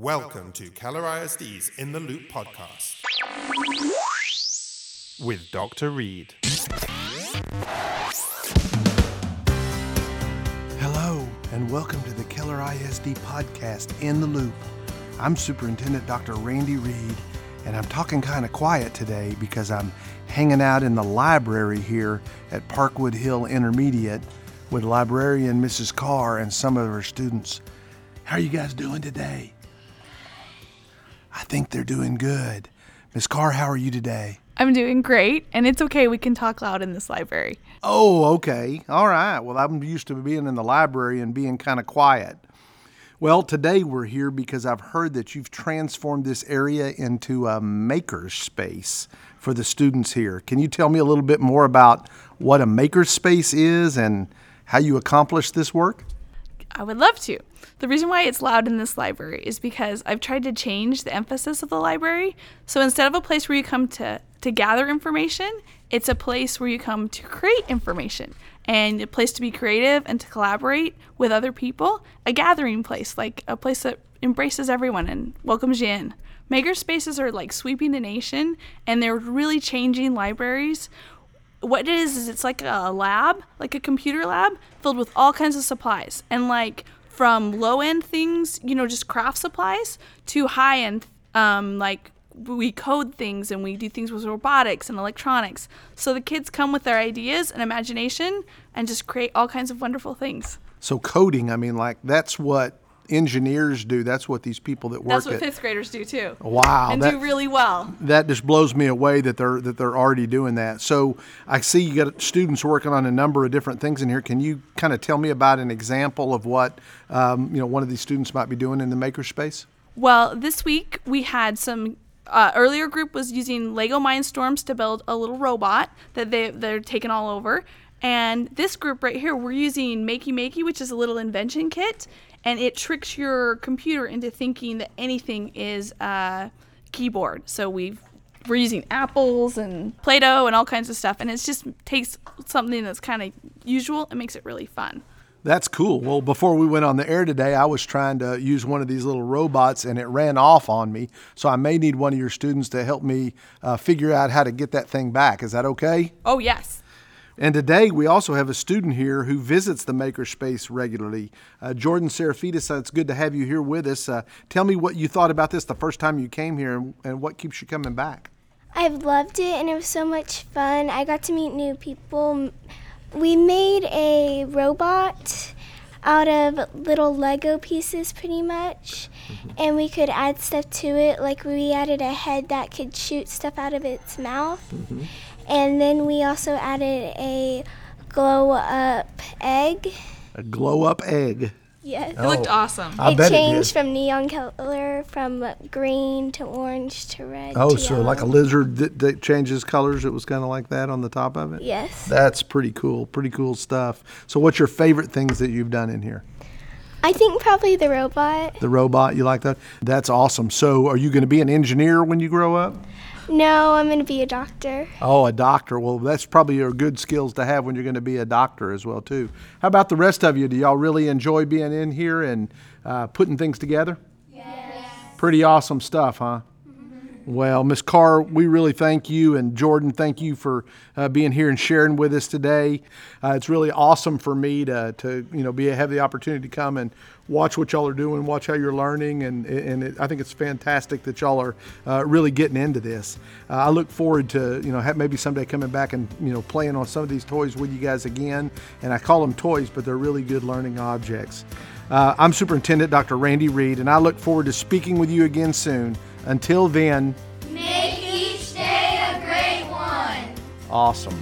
Welcome to Keller ISD's In the Loop podcast with Dr. Reed. Hello, and welcome to the Keller ISD podcast, In the Loop. I'm Superintendent Dr. Randy Reed, and I'm talking kind of quiet today because I'm hanging out in the library here at Parkwood Hill Intermediate with librarian Mrs. Carr and some of her students. How are you guys doing today? I think they're doing good. Miss Carr, how are you today? I'm doing great, and it's okay. We can talk loud in this library. Oh, okay. All right. Well, I'm used to being in the library and being kind of quiet. Well, today we're here because I've heard that you've transformed this area into a maker space for the students here. Can you tell me a little bit more about what a maker space is and how you accomplish this work? I would love to. The reason why it's loud in this library is because I've tried to change the emphasis of the library. So instead of a place where you come to, to gather information, it's a place where you come to create information and a place to be creative and to collaborate with other people. A gathering place, like a place that embraces everyone and welcomes you in. Maker spaces are like sweeping the nation and they're really changing libraries what it is is it's like a lab, like a computer lab filled with all kinds of supplies and like from low end things, you know, just craft supplies to high end um, like we code things and we do things with robotics and electronics. So the kids come with their ideas and imagination and just create all kinds of wonderful things. So coding, I mean, like that's what engineers do. That's what these people that work. That's what at, fifth graders do too. Wow, and that- do really well. that just blows me away that they're that they're already doing that. So I see you got students working on a number of different things in here. Can you kind of tell me about an example of what um, you know one of these students might be doing in the makerspace? Well, this week we had some. Uh, earlier group was using Lego Mindstorms to build a little robot that they they're taking all over, and this group right here we're using Makey Makey, which is a little invention kit, and it tricks your computer into thinking that anything is a keyboard. So we've we're using apples and Play-Doh and all kinds of stuff, and it just takes something that's kind of usual and makes it really fun. That's cool. Well, before we went on the air today, I was trying to use one of these little robots and it ran off on me. So I may need one of your students to help me uh, figure out how to get that thing back. Is that okay? Oh yes. And today we also have a student here who visits the makerspace regularly. Uh, Jordan Serafitis, uh, it's good to have you here with us. Uh, tell me what you thought about this the first time you came here and, and what keeps you coming back. I've loved it and it was so much fun. I got to meet new people. We made a robot out of little Lego pieces, pretty much, mm-hmm. and we could add stuff to it. Like we added a head that could shoot stuff out of its mouth, mm-hmm. and then we also added a glow up egg. A glow up egg. Yes. It looked oh. awesome. I it bet changed it did. from neon color from green to orange to red. Oh, to so like a lizard that, that changes colors. It was kind of like that on the top of it. Yes. That's pretty cool. Pretty cool stuff. So, what's your favorite things that you've done in here? I think probably the robot. The robot, you like that? That's awesome. So, are you going to be an engineer when you grow up? No, I'm going to be a doctor. Oh, a doctor. Well, that's probably your good skills to have when you're going to be a doctor as well, too. How about the rest of you? Do y'all really enjoy being in here and uh, putting things together? Yes. Pretty awesome stuff, huh? Well, Miss Carr, we really thank you, and Jordan, thank you for uh, being here and sharing with us today. Uh, it's really awesome for me to, to you know, be have the opportunity to come and watch what y'all are doing, watch how you're learning, and and it, I think it's fantastic that y'all are uh, really getting into this. Uh, I look forward to you know maybe someday coming back and you know playing on some of these toys with you guys again. And I call them toys, but they're really good learning objects. Uh, I'm Superintendent Dr. Randy Reed, and I look forward to speaking with you again soon. Until then, Make each day a great one. awesome.